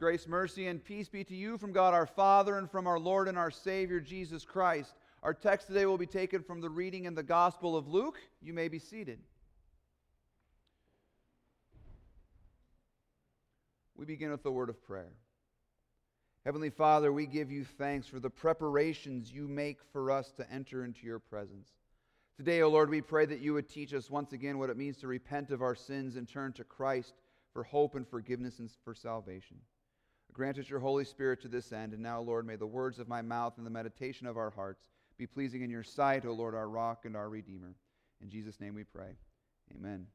Grace, mercy, and peace be to you from God our Father and from our Lord and our Savior Jesus Christ. Our text today will be taken from the reading in the Gospel of Luke. You may be seated. We begin with the word of prayer. Heavenly Father, we give you thanks for the preparations you make for us to enter into your presence. Today, O oh Lord, we pray that you would teach us once again what it means to repent of our sins and turn to Christ for hope and forgiveness and for salvation. Grant us your Holy Spirit to this end. And now, Lord, may the words of my mouth and the meditation of our hearts be pleasing in your sight, O Lord, our rock and our redeemer. In Jesus' name we pray. Amen.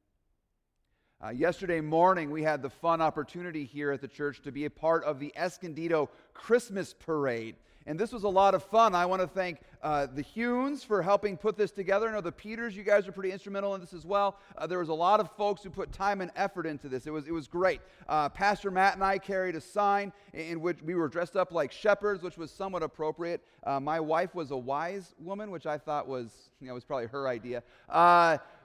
Uh, yesterday morning, we had the fun opportunity here at the church to be a part of the Escondido Christmas Parade. And this was a lot of fun. I want to thank uh, the Hunes for helping put this together. I know the Peters, you guys are pretty instrumental in this as well. Uh, there was a lot of folks who put time and effort into this. It was, it was great. Uh, Pastor Matt and I carried a sign in which we were dressed up like shepherds, which was somewhat appropriate. Uh, my wife was a wise woman, which I thought was, you know, was probably her idea.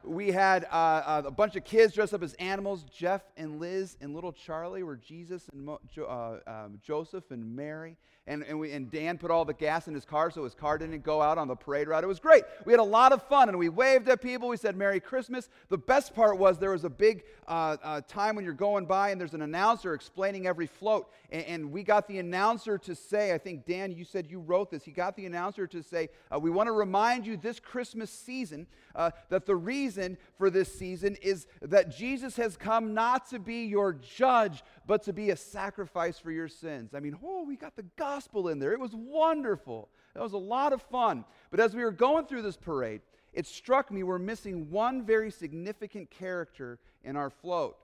Uh, we had uh, a bunch of kids dressed up as animals. Jeff and Liz and little Charlie were Jesus and Mo- jo- um, Joseph and Mary and, and, we, and Dan put all the gas in his car so his car didn't go out on the parade route. It was great. We had a lot of fun and we waved at people. We said Merry Christmas. The best part was there was a big uh, uh, time when you're going by and there's an announcer explaining every float. And, and, we got the announcer to say, I think Dan, you said you wrote this. He got the announcer to say, uh, We want to remind you this Christmas season uh, that the reason for this season is that Jesus has come not to be your judge, but to be a sacrifice for your sins. I mean, oh, we got the gospel in there. It was wonderful. That was a lot of fun. But as we were going through this parade, it struck me we're missing one very significant character in our float.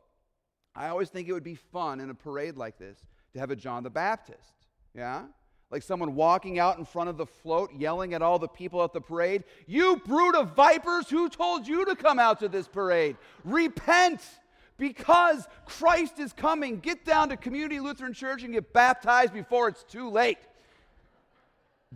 I always think it would be fun in a parade like this to have a John the Baptist. Yeah? Like someone walking out in front of the float, yelling at all the people at the parade, You brood of vipers, who told you to come out to this parade? Repent! Because Christ is coming. Get down to Community Lutheran Church and get baptized before it's too late.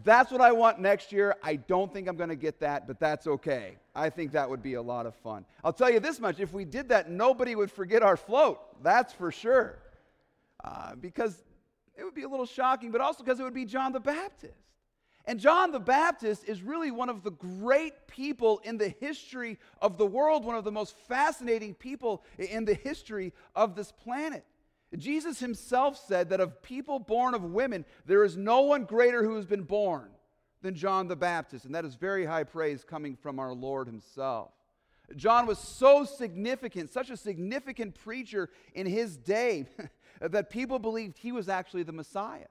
That's what I want next year. I don't think I'm going to get that, but that's okay. I think that would be a lot of fun. I'll tell you this much if we did that, nobody would forget our float. That's for sure. Uh, because it would be a little shocking, but also because it would be John the Baptist. And John the Baptist is really one of the great people in the history of the world, one of the most fascinating people in the history of this planet. Jesus himself said that of people born of women, there is no one greater who has been born than John the Baptist. And that is very high praise coming from our Lord himself. John was so significant, such a significant preacher in his day, that people believed he was actually the Messiah.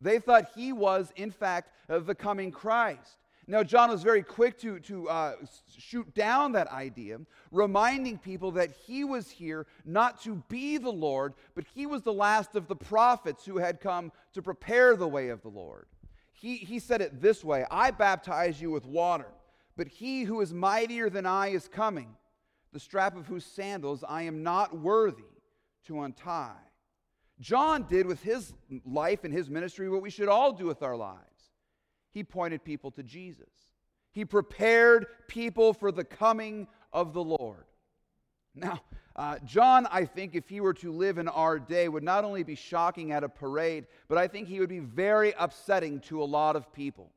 They thought he was, in fact, uh, the coming Christ. Now, John was very quick to, to uh, shoot down that idea, reminding people that he was here not to be the Lord, but he was the last of the prophets who had come to prepare the way of the Lord. He, he said it this way I baptize you with water, but he who is mightier than I is coming, the strap of whose sandals I am not worthy to untie. John did with his life and his ministry what we should all do with our lives. He pointed people to Jesus. He prepared people for the coming of the Lord. Now, uh, John, I think, if he were to live in our day, would not only be shocking at a parade, but I think he would be very upsetting to a lot of people.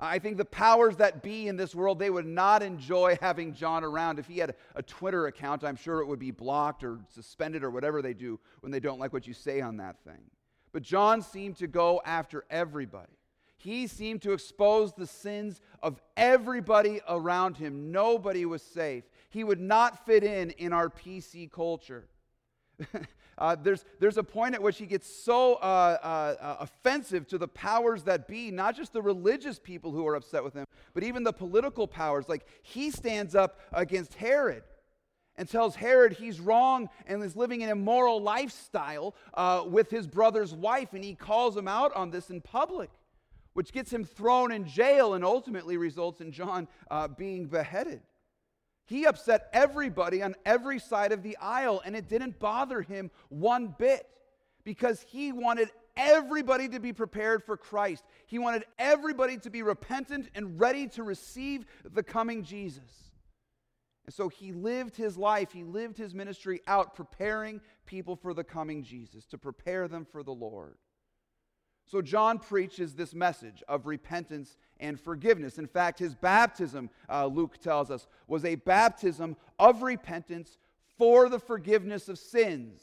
I think the powers that be in this world, they would not enjoy having John around. If he had a Twitter account, I'm sure it would be blocked or suspended or whatever they do when they don't like what you say on that thing. But John seemed to go after everybody. He seemed to expose the sins of everybody around him. Nobody was safe. He would not fit in in our PC culture. Uh, there's, there's a point at which he gets so uh, uh, uh, offensive to the powers that be, not just the religious people who are upset with him, but even the political powers. Like he stands up against Herod and tells Herod he's wrong and is living an immoral lifestyle uh, with his brother's wife, and he calls him out on this in public, which gets him thrown in jail and ultimately results in John uh, being beheaded. He upset everybody on every side of the aisle, and it didn't bother him one bit because he wanted everybody to be prepared for Christ. He wanted everybody to be repentant and ready to receive the coming Jesus. And so he lived his life, he lived his ministry out, preparing people for the coming Jesus, to prepare them for the Lord. So John preaches this message of repentance and forgiveness. In fact, his baptism, uh, Luke tells us, was a baptism of repentance for the forgiveness of sins.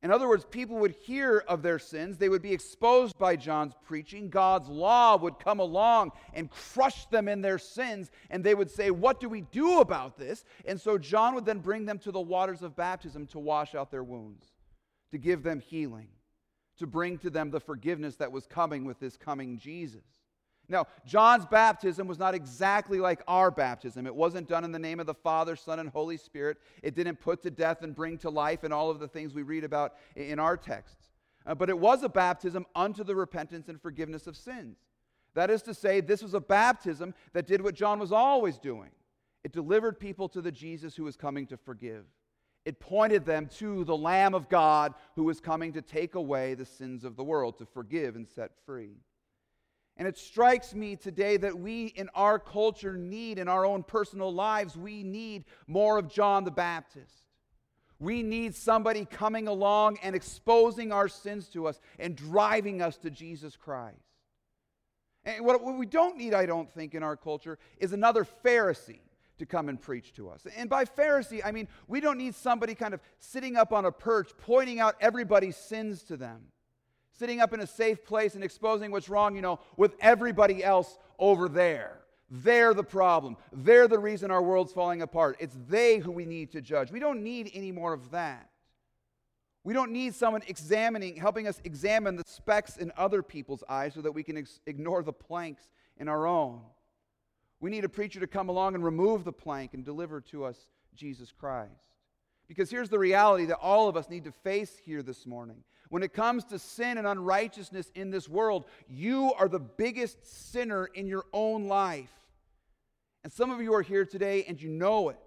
In other words, people would hear of their sins, they would be exposed by John's preaching. God's law would come along and crush them in their sins, and they would say, What do we do about this? And so John would then bring them to the waters of baptism to wash out their wounds, to give them healing, to bring to them the forgiveness that was coming with this coming Jesus. Now, John's baptism was not exactly like our baptism. It wasn't done in the name of the Father, Son, and Holy Spirit. It didn't put to death and bring to life and all of the things we read about in our texts. Uh, but it was a baptism unto the repentance and forgiveness of sins. That is to say, this was a baptism that did what John was always doing it delivered people to the Jesus who was coming to forgive. It pointed them to the Lamb of God who was coming to take away the sins of the world, to forgive and set free. And it strikes me today that we in our culture need, in our own personal lives, we need more of John the Baptist. We need somebody coming along and exposing our sins to us and driving us to Jesus Christ. And what we don't need, I don't think, in our culture is another Pharisee to come and preach to us. And by Pharisee, I mean we don't need somebody kind of sitting up on a perch pointing out everybody's sins to them sitting up in a safe place and exposing what's wrong, you know, with everybody else over there. They're the problem. They're the reason our world's falling apart. It's they who we need to judge. We don't need any more of that. We don't need someone examining, helping us examine the specks in other people's eyes so that we can ex- ignore the planks in our own. We need a preacher to come along and remove the plank and deliver to us Jesus Christ. Because here's the reality that all of us need to face here this morning when it comes to sin and unrighteousness in this world, you are the biggest sinner in your own life. And some of you are here today and you know it.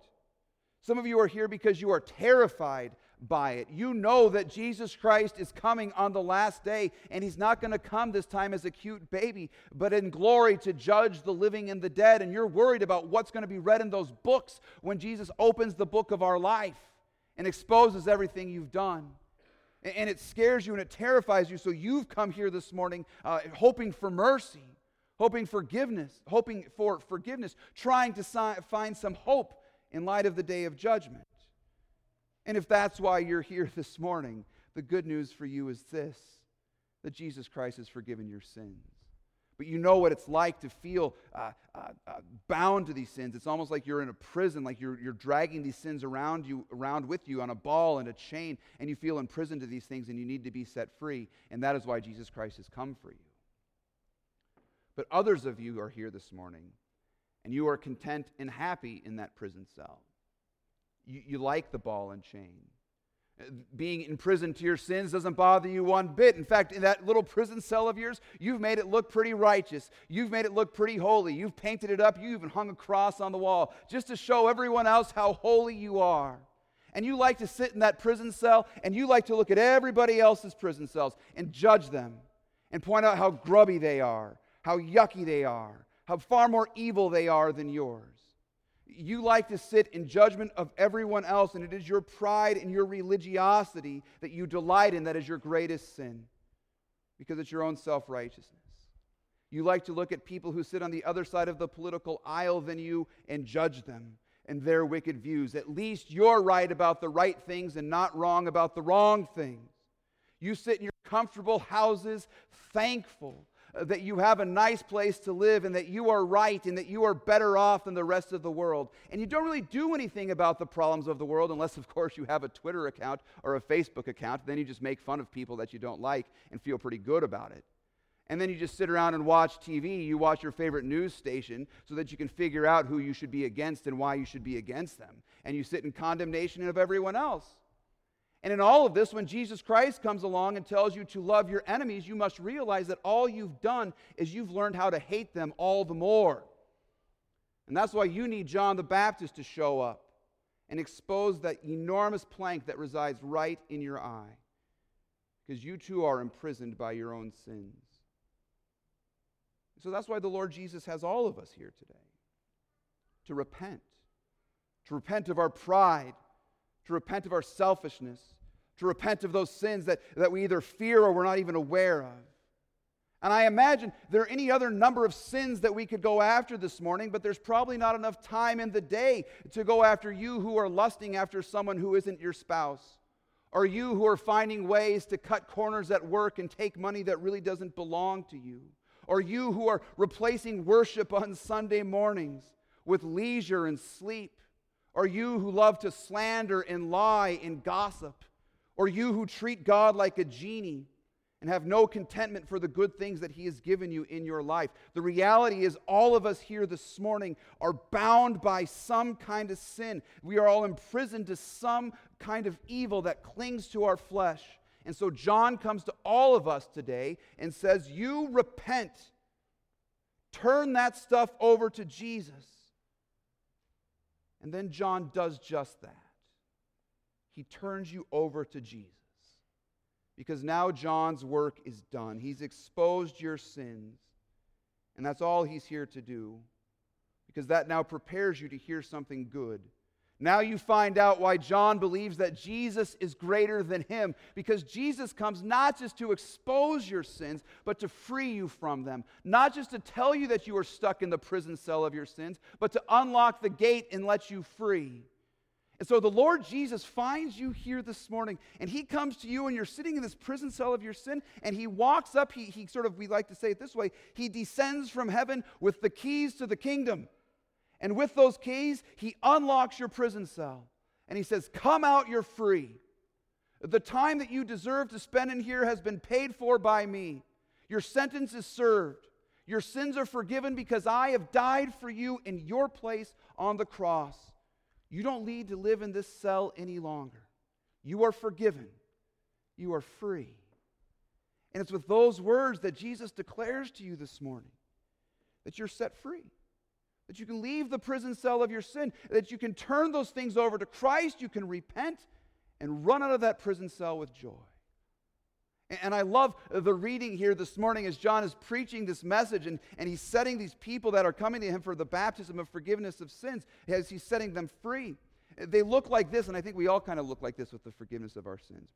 Some of you are here because you are terrified by it. You know that Jesus Christ is coming on the last day, and he's not going to come this time as a cute baby, but in glory to judge the living and the dead. And you're worried about what's going to be read in those books when Jesus opens the book of our life and exposes everything you've done and it scares you and it terrifies you. So you've come here this morning uh, hoping for mercy, hoping forgiveness, hoping for forgiveness, trying to si- find some hope in light of the day of judgment. And if that's why you're here this morning, the good news for you is this that Jesus Christ has forgiven your sins but you know what it's like to feel uh, uh, uh, bound to these sins. It's almost like you're in a prison, like you're, you're dragging these sins around you, around with you on a ball and a chain, and you feel imprisoned to these things, and you need to be set free. And that is why Jesus Christ has come for you. But others of you are here this morning, and you are content and happy in that prison cell. You, you like the ball and chain being in prison to your sins doesn't bother you one bit. In fact, in that little prison cell of yours, you've made it look pretty righteous. You've made it look pretty holy. You've painted it up. You even hung a cross on the wall just to show everyone else how holy you are. And you like to sit in that prison cell and you like to look at everybody else's prison cells and judge them and point out how grubby they are, how yucky they are, how far more evil they are than yours. You like to sit in judgment of everyone else, and it is your pride and your religiosity that you delight in that is your greatest sin because it's your own self righteousness. You like to look at people who sit on the other side of the political aisle than you and judge them and their wicked views. At least you're right about the right things and not wrong about the wrong things. You sit in your comfortable houses thankful Uh, that you have a nice place to live and that you are right and that you are better off than the rest of the world. And you don't really do anything about the problems of the world unless, of course, you have a Twitter account or a Facebook account. Then you just make fun of people that you don't like and feel pretty good about it. And then you just sit around and watch TV. You watch your favorite news station so that you can figure out who you should be against and why you should be against them. And you sit in condemnation of everyone else. And in all of this, when Jesus Christ comes along and tells you to love your enemies, you must realize that all you've done is you've learned how to hate them all the more. And that's why you need John the Baptist to show up and expose that enormous plank that resides right in your eye. Because you too are imprisoned by your own sins. So that's why the Lord Jesus has all of us here today to repent, to repent of our pride, to repent of our selfishness, to repent of those sins that, that we either fear or we're not even aware of. And I imagine there are any other number of sins that we could go after this morning, but there's probably not enough time in the day to go after you who are lusting after someone who isn't your spouse, or you who are finding ways to cut corners at work and take money that really doesn't belong to you, or you who are replacing worship on Sunday mornings with leisure and sleep, or you who love to slander and lie and gossip, or you who treat God like a genie and have no contentment for the good things that He has given you in your life. The reality is, all of us here this morning are bound by some kind of sin. We are all imprisoned to some kind of evil that clings to our flesh. And so, John comes to all of us today and says, You repent, turn that stuff over to Jesus. And then John does just that. He turns you over to Jesus because now John's work is done. He's exposed your sins, and that's all he's here to do because that now prepares you to hear something good. Now you find out why John believes that Jesus is greater than him, because Jesus comes not just to expose your sins, but to free you from them. Not just to tell you that you are stuck in the prison cell of your sins, but to unlock the gate and let you free. And so the Lord Jesus finds you here this morning, and He comes to you, and you're sitting in this prison cell of your sin, and He walks up. He, he sort of, we like to say it this way He descends from heaven with the keys to the kingdom. And with those keys, He unlocks your prison cell, and He says, Come out, you're free. The time that you deserve to spend in here has been paid for by me. Your sentence is served. Your sins are forgiven because I have died for you in your place on the cross. You don't need to live in this cell any longer. You are forgiven. You are free. And it's with those words that Jesus declares to you this morning that you're set free, that you can leave the prison cell of your sin, that you can turn those things over to Christ, you can repent and run out of that prison cell with joy. And I love the reading here this morning as John is preaching this message and, and he's setting these people that are coming to him for the baptism of forgiveness of sins, as he's setting them free. They look like this, and I think we all kind of look like this with the forgiveness of our sins.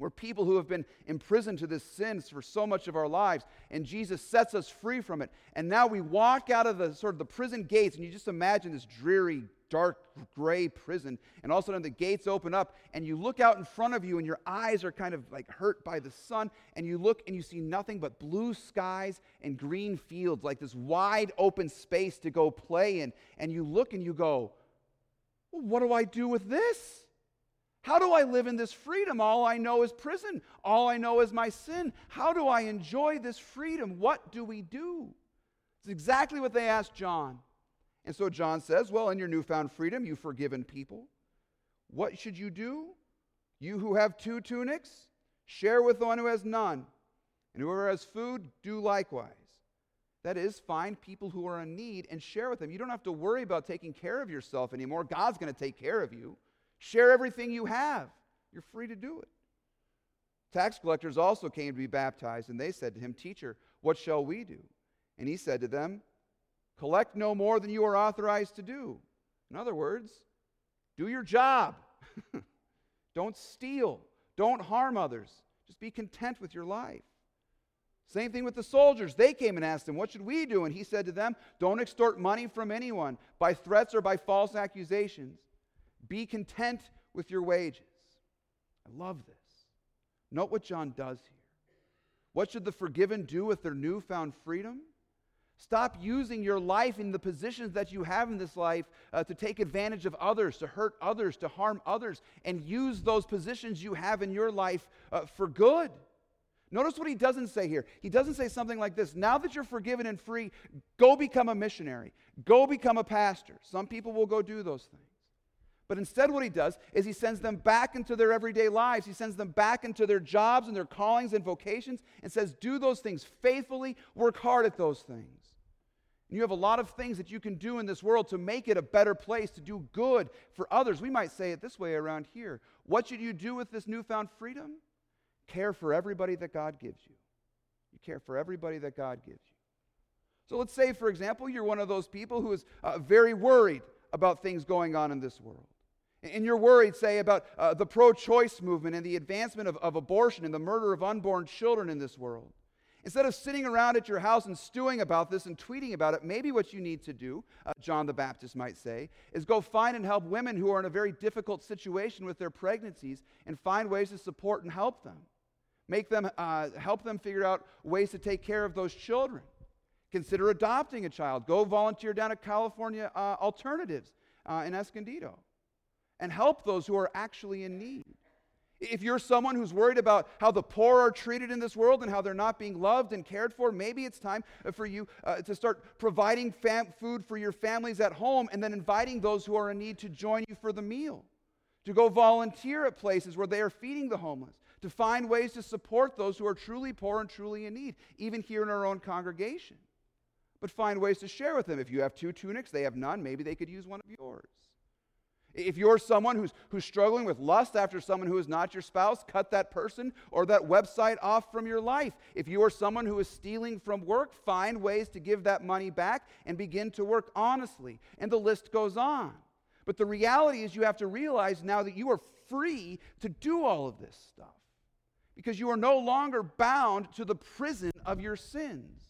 We're people who have been imprisoned to this sin for so much of our lives, and Jesus sets us free from it. And now we walk out of the sort of the prison gates, and you just imagine this dreary, dark gray prison, and all of a sudden the gates open up, and you look out in front of you, and your eyes are kind of like hurt by the sun, and you look and you see nothing but blue skies and green fields, like this wide open space to go play in. And you look and you go, well, what do I do with this? How do I live in this freedom? All I know is prison. All I know is my sin. How do I enjoy this freedom? What do we do? It's exactly what they asked John. And so John says, Well, in your newfound freedom, you've forgiven people. What should you do? You who have two tunics, share with the one who has none. And whoever has food, do likewise. That is, find people who are in need and share with them. You don't have to worry about taking care of yourself anymore. God's going to take care of you. Share everything you have. You're free to do it. Tax collectors also came to be baptized, and they said to him, Teacher, what shall we do? And he said to them, Collect no more than you are authorized to do. In other words, do your job. Don't steal. Don't harm others. Just be content with your life. Same thing with the soldiers. They came and asked him, What should we do? And he said to them, Don't extort money from anyone by threats or by false accusations. Be content with your wages. I love this. Note what John does here. What should the forgiven do with their newfound freedom? Stop using your life in the positions that you have in this life uh, to take advantage of others, to hurt others, to harm others, and use those positions you have in your life uh, for good. Notice what he doesn't say here. He doesn't say something like this Now that you're forgiven and free, go become a missionary, go become a pastor. Some people will go do those things. But instead, what he does is he sends them back into their everyday lives. He sends them back into their jobs and their callings and vocations and says, Do those things faithfully, work hard at those things. And you have a lot of things that you can do in this world to make it a better place, to do good for others. We might say it this way around here. What should you do with this newfound freedom? Care for everybody that God gives you. You care for everybody that God gives you. So let's say, for example, you're one of those people who is uh, very worried about things going on in this world. And you're worried, say, about uh, the pro choice movement and the advancement of, of abortion and the murder of unborn children in this world. Instead of sitting around at your house and stewing about this and tweeting about it, maybe what you need to do, uh, John the Baptist might say, is go find and help women who are in a very difficult situation with their pregnancies and find ways to support and help them. Make them, uh, help them figure out ways to take care of those children. Consider adopting a child. Go volunteer down at California uh, Alternatives uh, in Escondido and help those who are actually in need. If you're someone who's worried about how the poor are treated in this world and how they're not being loved and cared for, maybe it's time for you uh, to start providing fam- food for your families at home and then inviting those who are in need to join you for the meal. To go volunteer at places where they are feeding the homeless. To find ways to support those who are truly poor and truly in need, even here in our own congregation. But find ways to share with them. If you have two tunics, they have none, maybe they could use one of yours. If you're someone who's, who's struggling with lust after someone who is not your spouse, cut that person or that website off from your life. If you are someone who is stealing from work, find ways to give that money back and begin to work honestly. And the list goes on. But the reality is, you have to realize now that you are free to do all of this stuff because you are no longer bound to the prison of your sins.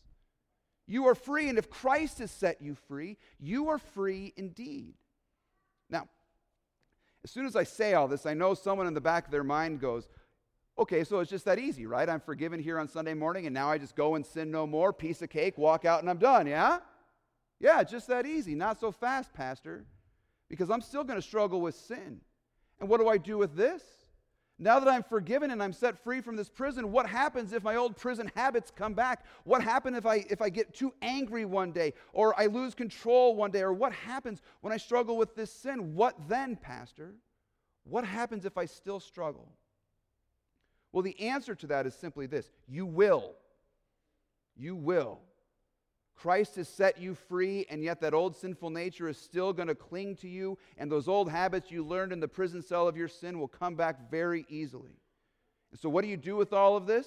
You are free, and if Christ has set you free, you are free indeed. Now, as soon as I say all this, I know someone in the back of their mind goes, okay, so it's just that easy, right? I'm forgiven here on Sunday morning, and now I just go and sin no more, piece of cake, walk out, and I'm done, yeah? Yeah, just that easy. Not so fast, Pastor, because I'm still going to struggle with sin. And what do I do with this? Now that I'm forgiven and I'm set free from this prison, what happens if my old prison habits come back? What happens if I if I get too angry one day or I lose control one day or what happens when I struggle with this sin? What then, pastor? What happens if I still struggle? Well, the answer to that is simply this. You will. You will. Christ has set you free, and yet that old sinful nature is still going to cling to you, and those old habits you learned in the prison cell of your sin will come back very easily. And so, what do you do with all of this?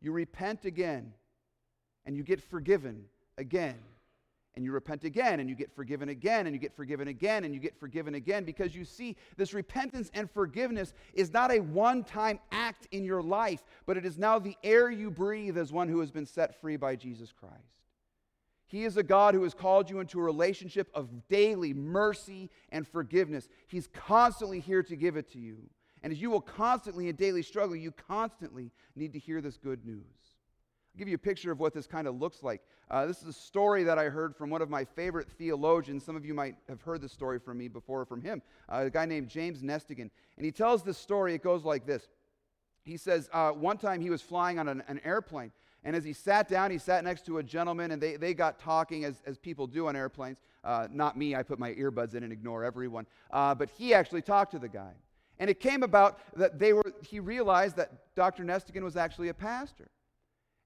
You repent again, and you get forgiven again. And you repent again, and you get forgiven again, and you get forgiven again, and you get forgiven again, because you see, this repentance and forgiveness is not a one time act in your life, but it is now the air you breathe as one who has been set free by Jesus Christ. He is a God who has called you into a relationship of daily mercy and forgiveness. He's constantly here to give it to you. And as you will constantly in daily struggle, you constantly need to hear this good news. I'll give you a picture of what this kind of looks like. Uh, this is a story that I heard from one of my favorite theologians. Some of you might have heard this story from me before from him, uh, a guy named James Nestingen. And he tells this story. It goes like this He says, uh, One time he was flying on an, an airplane and as he sat down, he sat next to a gentleman, and they, they got talking as, as people do on airplanes. Uh, not me, I put my earbuds in and ignore everyone. Uh, but he actually talked to the guy. And it came about that they were, he realized that Dr. Nestingen was actually a pastor.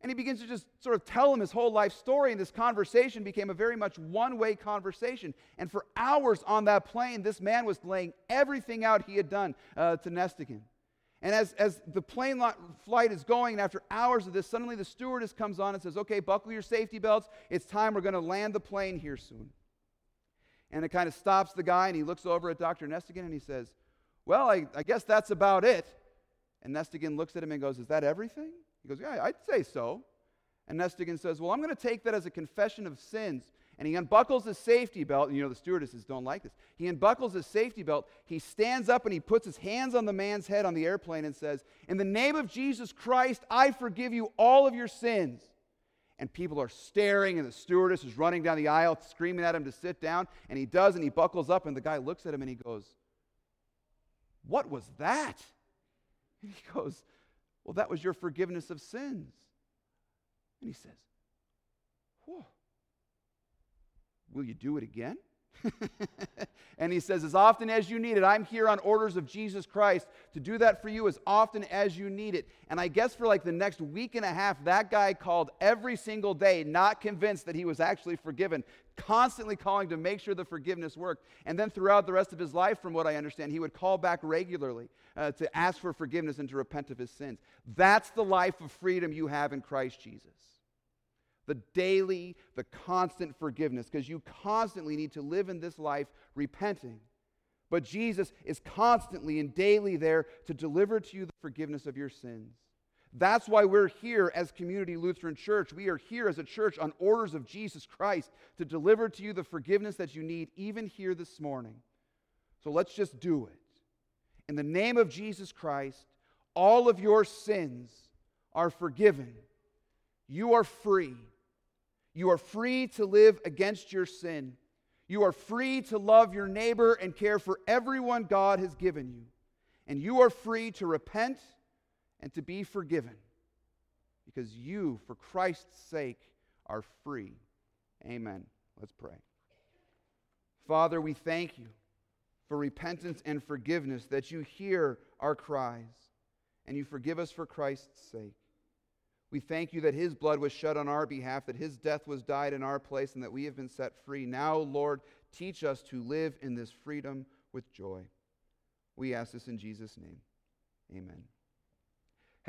And he begins to just sort of tell him his whole life story, and this conversation became a very much one way conversation. And for hours on that plane, this man was laying everything out he had done uh, to Nestingen. And as, as the plane flight is going, and after hours of this, suddenly the stewardess comes on and says, Okay, buckle your safety belts. It's time. We're going to land the plane here soon. And it kind of stops the guy, and he looks over at Dr. Nestingen and he says, Well, I, I guess that's about it. And Nestingen looks at him and goes, Is that everything? He goes, Yeah, I'd say so. And Nestingen says, Well, I'm going to take that as a confession of sins and he unbuckles his safety belt. And you know, the stewardesses don't like this. He unbuckles his safety belt. He stands up and he puts his hands on the man's head on the airplane and says, In the name of Jesus Christ, I forgive you all of your sins. And people are staring, and the stewardess is running down the aisle, screaming at him to sit down. And he does, and he buckles up, and the guy looks at him and he goes, What was that? And he goes, Well, that was your forgiveness of sins. And he says, Whoa. Will you do it again? and he says, As often as you need it, I'm here on orders of Jesus Christ to do that for you as often as you need it. And I guess for like the next week and a half, that guy called every single day, not convinced that he was actually forgiven, constantly calling to make sure the forgiveness worked. And then throughout the rest of his life, from what I understand, he would call back regularly uh, to ask for forgiveness and to repent of his sins. That's the life of freedom you have in Christ Jesus. the daily, the constant forgiveness, because you constantly need to live in this life repenting. But Jesus is constantly and daily there to deliver to you the forgiveness of your sins. That's why we're here as Community Lutheran Church. We are here as a church on orders of Jesus Christ to deliver to you the forgiveness that you need, even here this morning. So let's just do it. In the name of Jesus Christ, all of your sins are forgiven. You are free. You are free to live against your sin. You are free to love your neighbor and care for everyone God has given you. And you are free to repent and to be forgiven because you, for Christ's sake, are free. Amen. Let's pray. Father, we thank you for repentance and forgiveness, that you hear our cries and you forgive us for Christ's sake. We thank you that his blood was shed on our behalf, that his death was died in our place, and that we have been set free. Now, Lord, teach us to live in this freedom with joy. We ask this in Jesus' name. Amen.